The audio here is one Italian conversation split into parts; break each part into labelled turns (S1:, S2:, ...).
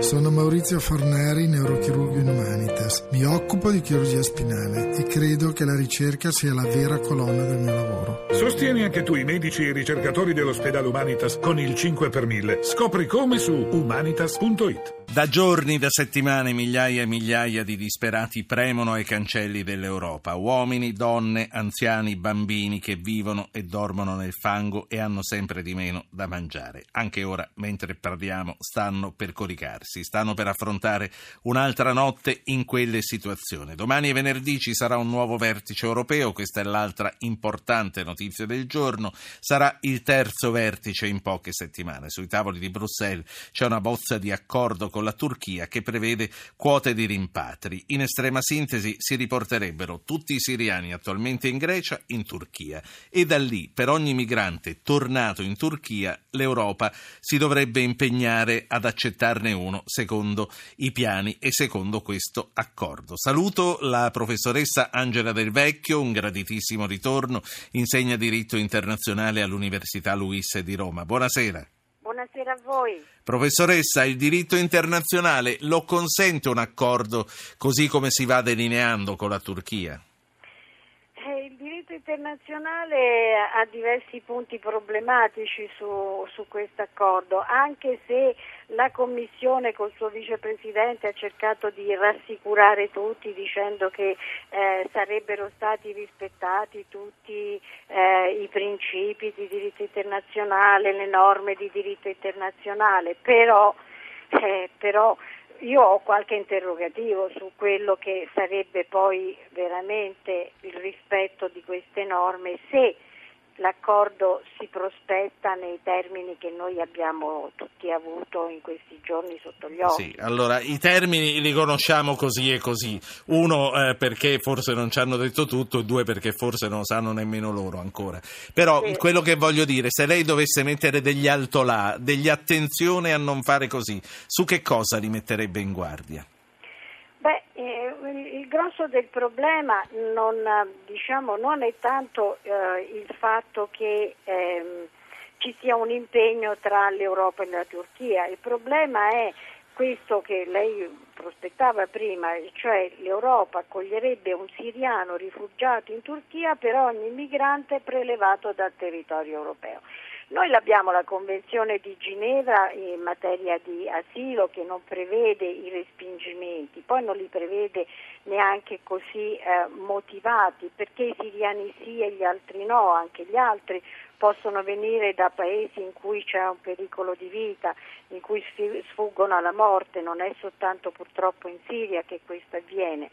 S1: Sono Maurizio Forneri, neurochirurgo in Humanitas. Mi occupo di chirurgia spinale e credo che la ricerca sia la vera colonna del mio lavoro.
S2: Sostieni anche tu i medici e i ricercatori dell'ospedale Humanitas con il 5 per 1000. Scopri come su humanitas.it.
S3: Da giorni, da settimane, migliaia e migliaia di disperati premono ai cancelli dell'Europa. Uomini, donne, anziani, bambini che vivono e dormono nel fango e hanno sempre di meno da mangiare. Anche ora, mentre parliamo, stanno per coricarsi, stanno per affrontare un'altra notte in quelle situazioni. Domani e venerdì ci sarà un nuovo vertice europeo, questa è l'altra importante notizia del giorno. Sarà il terzo vertice in poche settimane. Sui tavoli di Bruxelles c'è una bozza di accordo con con la Turchia che prevede quote di rimpatri. In estrema sintesi si riporterebbero tutti i siriani attualmente in Grecia in Turchia e da lì per ogni migrante tornato in Turchia l'Europa si dovrebbe impegnare ad accettarne uno secondo i piani e secondo questo accordo. Saluto la professoressa Angela Del Vecchio, un graditissimo ritorno, insegna diritto internazionale all'Università Luis di Roma. Buonasera.
S4: Buonasera a voi.
S3: Professoressa, il diritto internazionale lo consente un accordo così come si va delineando con la Turchia?
S4: Internazionale ha diversi punti problematici su, su questo accordo, anche se la Commissione col suo vicepresidente ha cercato di rassicurare tutti dicendo che eh, sarebbero stati rispettati tutti eh, i principi di diritto internazionale, le norme di diritto internazionale, però, eh, però io ho qualche interrogativo su quello che sarebbe poi veramente il rispetto di queste norme se l'accordo si prospetta nei termini che noi abbiamo tutti avuto in questi giorni sotto gli occhi.
S3: Sì, allora i termini li conosciamo così e così. Uno eh, perché forse non ci hanno detto tutto, due perché forse non lo sanno nemmeno loro ancora. Però sì. quello che voglio dire, se lei dovesse mettere degli altolà, degli attenzione a non fare così, su che cosa li metterebbe in guardia?
S4: Grosso del problema non, diciamo, non è tanto eh, il fatto che ehm, ci sia un impegno tra l'Europa e la Turchia, il problema è questo che lei prospettava prima, cioè l'Europa accoglierebbe un siriano rifugiato in Turchia per ogni migrante prelevato dal territorio europeo. Noi abbiamo la Convenzione di Ginevra in materia di asilo che non prevede i respingimenti, poi non li prevede neanche così eh, motivati, perché i siriani sì e gli altri no, anche gli altri possono venire da paesi in cui c'è un pericolo di vita, in cui sfuggono alla morte, non è soltanto purtroppo in Siria che questo avviene.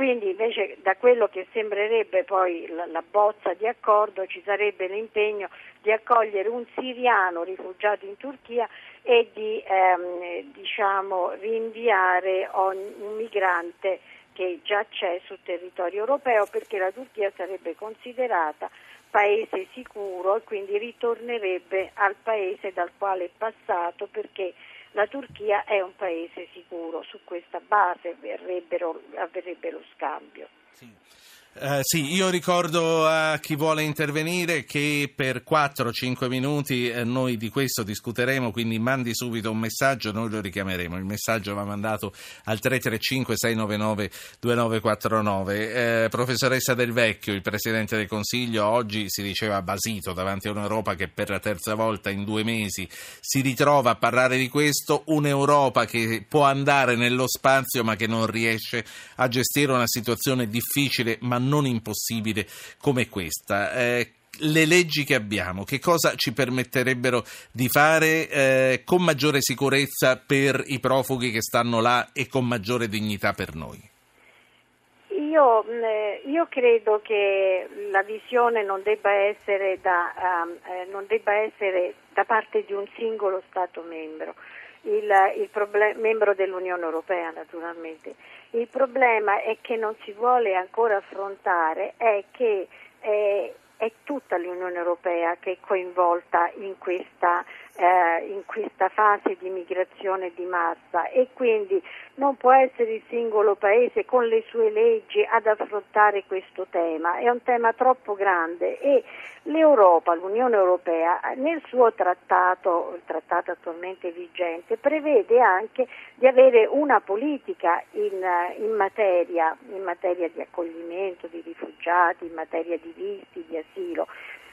S4: Quindi invece da quello che sembrerebbe poi la, la, bozza di accordo ci sarebbe l'impegno di accogliere un siriano rifugiato in Turchia e di ehm, diciamo, rinviare ogni, un migrante che già c'è sul territorio europeo perché la Turchia sarebbe considerata paese sicuro e quindi ritornerebbe al paese dal quale è passato perché la Turchia è un paese sicuro, su questa base avverrebbe lo scambio.
S3: Sì. Uh, sì, io ricordo a chi vuole intervenire che per 4-5 minuti eh, noi di questo discuteremo, quindi mandi subito un messaggio, noi lo richiameremo. Il messaggio va mandato al 335-699-2949. Eh, professoressa Del Vecchio, il Presidente del Consiglio, oggi si diceva basito davanti a un'Europa che per la terza volta in due mesi si ritrova a parlare di questo, un'Europa che può andare nello spazio ma che non riesce a gestire una situazione difficile ma non impossibile come questa. Eh, le leggi che abbiamo, che cosa ci permetterebbero di fare eh, con maggiore sicurezza per i profughi che stanno là e con maggiore dignità per noi?
S4: Io, eh, io credo che la visione non debba, da, um, eh, non debba essere da parte di un singolo Stato membro, il, il problem- membro dell'Unione Europea naturalmente. Il problema è che non si vuole ancora affrontare è che eh, è tutta l'Unione Europea che è coinvolta in questa eh, in questa fase di migrazione di massa e quindi non può essere il singolo paese con le sue leggi ad affrontare questo tema, è un tema troppo grande e l'Europa, l'Unione Europea nel suo trattato, il trattato attualmente vigente, prevede anche di avere una politica in, in, materia, in materia di accoglimento di rifugiati, in materia di visti, di asilo.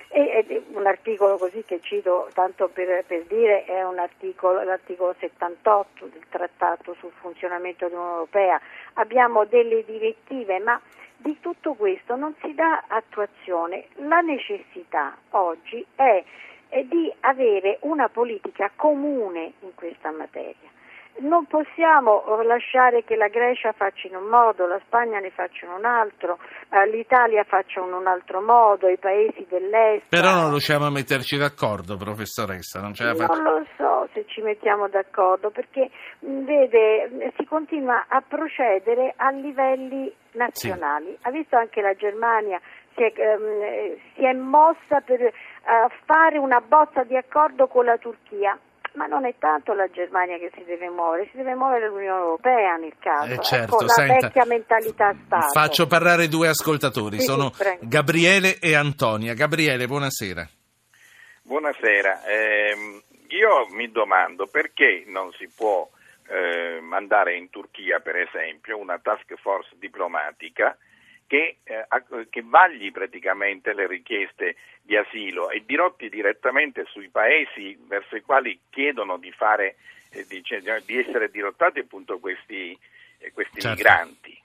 S4: E, e, un articolo così che cito tanto per, per dire è articolo, l'articolo 78 del trattato sul funzionamento dell'Unione Europea. Abbiamo delle direttive, ma di tutto questo non si dà attuazione. La necessità oggi è, è di avere una politica comune in questa materia non possiamo lasciare che la Grecia faccia in un modo, la Spagna ne faccia in un altro, eh, l'Italia faccia in un altro modo, i paesi dell'est.
S3: Però non riusciamo a metterci d'accordo, professoressa. Non,
S4: non lo so se ci mettiamo d'accordo, perché vede, si continua a procedere a livelli nazionali. Sì. Ha visto anche la Germania si è, ehm, si è mossa per eh, fare una bozza di accordo con la Turchia ma non è tanto la Germania che si deve muovere, si deve muovere l'Unione Europea nel caso,
S3: eh certo,
S4: ecco, la
S3: senta,
S4: vecchia mentalità Stato.
S3: Faccio parlare due ascoltatori, sì, sono sì, Gabriele e Antonia. Gabriele, buonasera.
S5: Buonasera, eh, io mi domando perché non si può eh, mandare in Turchia, per esempio, una task force diplomatica che, eh, che, vagli praticamente le richieste di asilo e dirotti direttamente sui paesi verso i quali chiedono di, fare, eh, di, di essere dirottati appunto questi, eh, questi certo. migranti.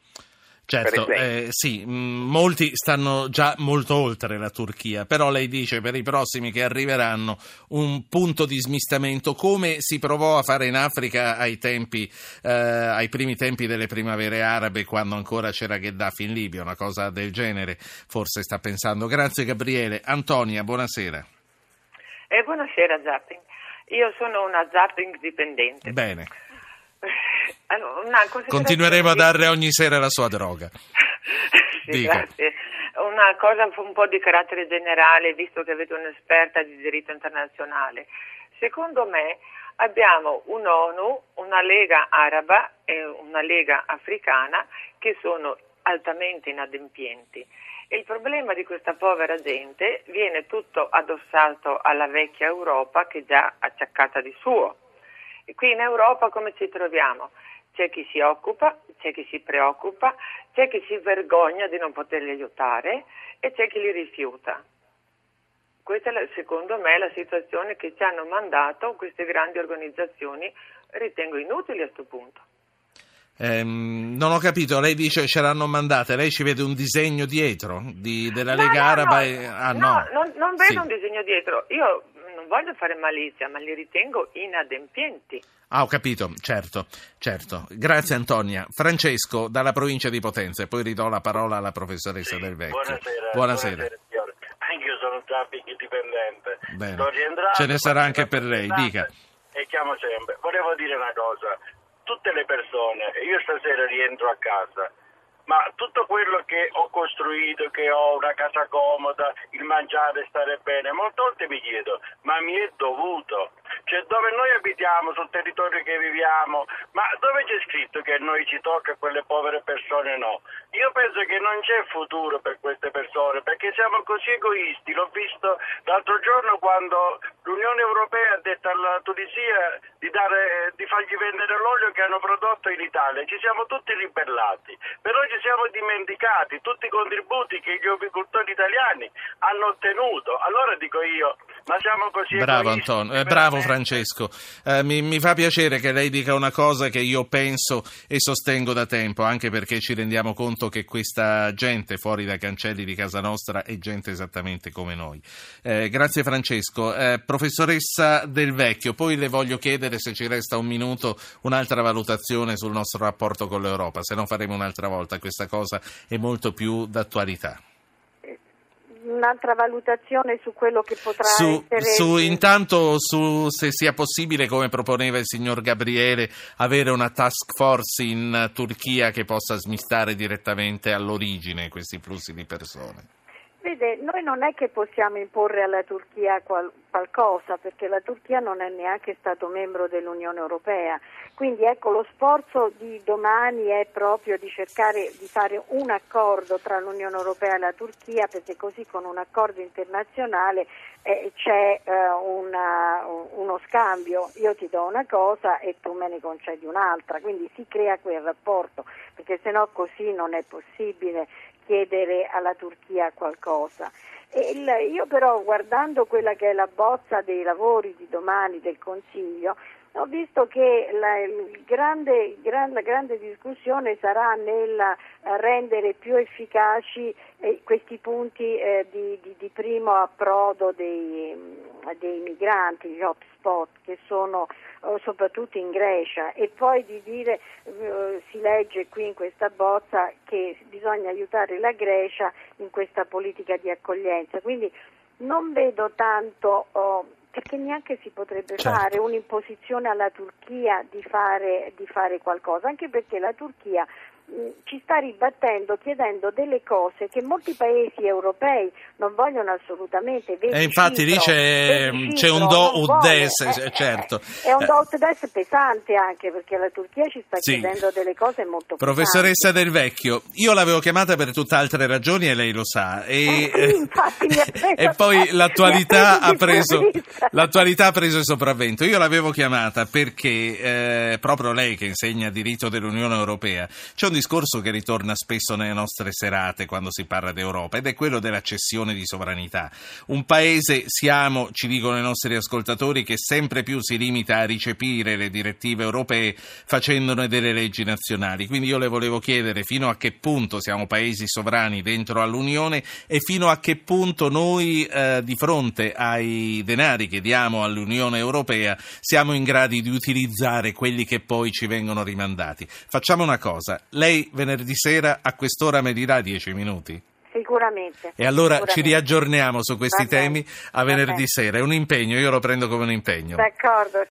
S3: Certo, eh, sì, mm, molti stanno già molto oltre la Turchia, però lei dice per i prossimi che arriveranno un punto di smistamento come si provò a fare in Africa ai, tempi, eh, ai primi tempi delle primavere arabe quando ancora c'era Gheddafi in Libia, una cosa del genere forse sta pensando. Grazie Gabriele. Antonia, buonasera.
S6: Eh, buonasera Zapping, io sono una Zapping dipendente.
S3: Bene. Allora, Continueremo a dare ogni sera la sua droga.
S6: sì, grazie. Una cosa un po' di carattere generale, visto che avete un'esperta di diritto internazionale. Secondo me abbiamo un'ONU, una Lega araba e una Lega africana che sono altamente inadempienti. E il problema di questa povera gente viene tutto addossato alla vecchia Europa che è già acciaccata di suo. E qui in Europa come ci troviamo? C'è chi si occupa, c'è chi si preoccupa, c'è chi si vergogna di non poterli aiutare e c'è chi li rifiuta. Questa è secondo me la situazione che ci hanno mandato queste grandi organizzazioni, ritengo inutili a questo punto.
S3: Ehm, non ho capito, lei dice ce l'hanno mandate, lei ci vede un disegno dietro di, della no, Lega no, Araba?
S6: No, e... ah, no. non, non vedo sì. un disegno dietro, io voglio fare malizia, ma li ritengo inadempienti.
S3: Ah, ho capito, certo, certo. Grazie Antonia. Francesco, dalla provincia di Potenza, e poi ridò la parola alla professoressa
S7: sì,
S3: Del Vecchio.
S7: Buonasera.
S3: Buonasera.
S7: buonasera Anch'io sono traffic dipendente.
S3: Bene. Ce ne sarà anche per lei, dica.
S7: E chiamo sempre. Volevo dire una cosa. Tutte le persone, io stasera rientro a casa, ma tutto quello che ho costruito, che ho una casa comoda, il mangiare, stare bene, molte volte mi chiedo, ma mi è dovuto? Cioè dove noi abitiamo, sul territorio che viviamo, ma dove c'è scritto che a noi ci tocca a quelle povere persone no? Io penso che non c'è futuro per queste persone perché siamo così egoisti. L'ho visto l'altro giorno quando l'Unione Europea ha detto alla Tunisia di, dare, di fargli vendere l'olio che hanno prodotto in Italia. Ci siamo tutti ribellati, però ci siamo dimenticati tutti i contributi che gli agricoltori italiani hanno ottenuto. Allora dico io, ma siamo così
S3: Bravo Antonio, eh, bravo Francesco. Eh, mi, mi, fa piacere che lei dica una cosa che io penso e sostengo da tempo, anche perché ci rendiamo conto che questa gente fuori dai cancelli di casa nostra è gente esattamente come noi. Eh, grazie Francesco. Eh, professoressa Del Vecchio, poi le voglio chiedere se ci resta un minuto un'altra valutazione sul nostro rapporto con l'Europa, se no faremo un'altra volta, questa cosa è molto più d'attualità
S4: un'altra valutazione su quello che potrà
S3: su,
S4: essere...
S3: Su, intanto su se sia possibile, come proponeva il signor Gabriele, avere una task force in Turchia che possa smistare direttamente all'origine questi flussi di persone.
S4: Vede, noi non è che possiamo imporre alla Turchia qual- qualcosa, perché la Turchia non è neanche stato membro dell'Unione Europea. Quindi ecco, lo sforzo di domani è proprio di cercare di fare un accordo tra l'Unione Europea e la Turchia, perché così con un accordo internazionale eh, c'è eh, una, uno scambio, io ti do una cosa e tu me ne concedi un'altra, quindi si crea quel rapporto, perché sennò così non è possibile chiedere alla Turchia qualcosa. Il, io però guardando quella che è la bozza dei lavori di domani del Consiglio, ho visto che la, grande, gran, la grande discussione sarà nel rendere più efficaci eh, questi punti eh, di, di, di, primo approdo dei, dei migranti, gli hotspot, che sono eh, soprattutto in Grecia, e poi di dire, eh, si legge qui in questa bozza, che bisogna aiutare la Grecia in questa politica di accoglienza. Quindi non vedo tanto. Oh, perché neanche si potrebbe certo. fare un'imposizione alla Turchia di fare, di fare qualcosa, anche perché la Turchia ci sta ribattendo chiedendo delle cose che molti paesi europei non vogliono assolutamente.
S3: Vedi e infatti lì c'è, c'è un do uddes,
S4: eh,
S3: certo.
S4: È un do uddes pesante anche perché la Turchia ci sta sì. chiedendo delle cose molto
S3: Professoressa
S4: pesanti.
S3: Del Vecchio, io l'avevo chiamata per tutt'altre ragioni e lei lo sa. E,
S4: eh, sì, infatti,
S3: e poi l'attualità ha, preso, l'attualità ha preso il sopravvento. Io l'avevo chiamata perché eh, proprio lei che insegna diritto dell'Unione Europea, c'è un discorso che ritorna spesso nelle nostre serate quando si parla d'Europa ed è quello della cessione di sovranità. Un paese siamo, ci dicono i nostri ascoltatori, che sempre più si limita a ricepire le direttive europee facendone delle leggi nazionali. Quindi io le volevo chiedere fino a che punto siamo paesi sovrani dentro all'Unione e fino a che punto noi eh, di fronte ai denari che diamo all'Unione Europea siamo in grado di utilizzare quelli che poi ci vengono rimandati. Facciamo una cosa, lei venerdì sera a quest'ora mi dirà dieci minuti?
S4: Sicuramente.
S3: E allora
S4: sicuramente.
S3: ci riaggiorniamo su questi temi a venerdì sera. È un impegno, io lo prendo come un impegno.
S4: D'accordo.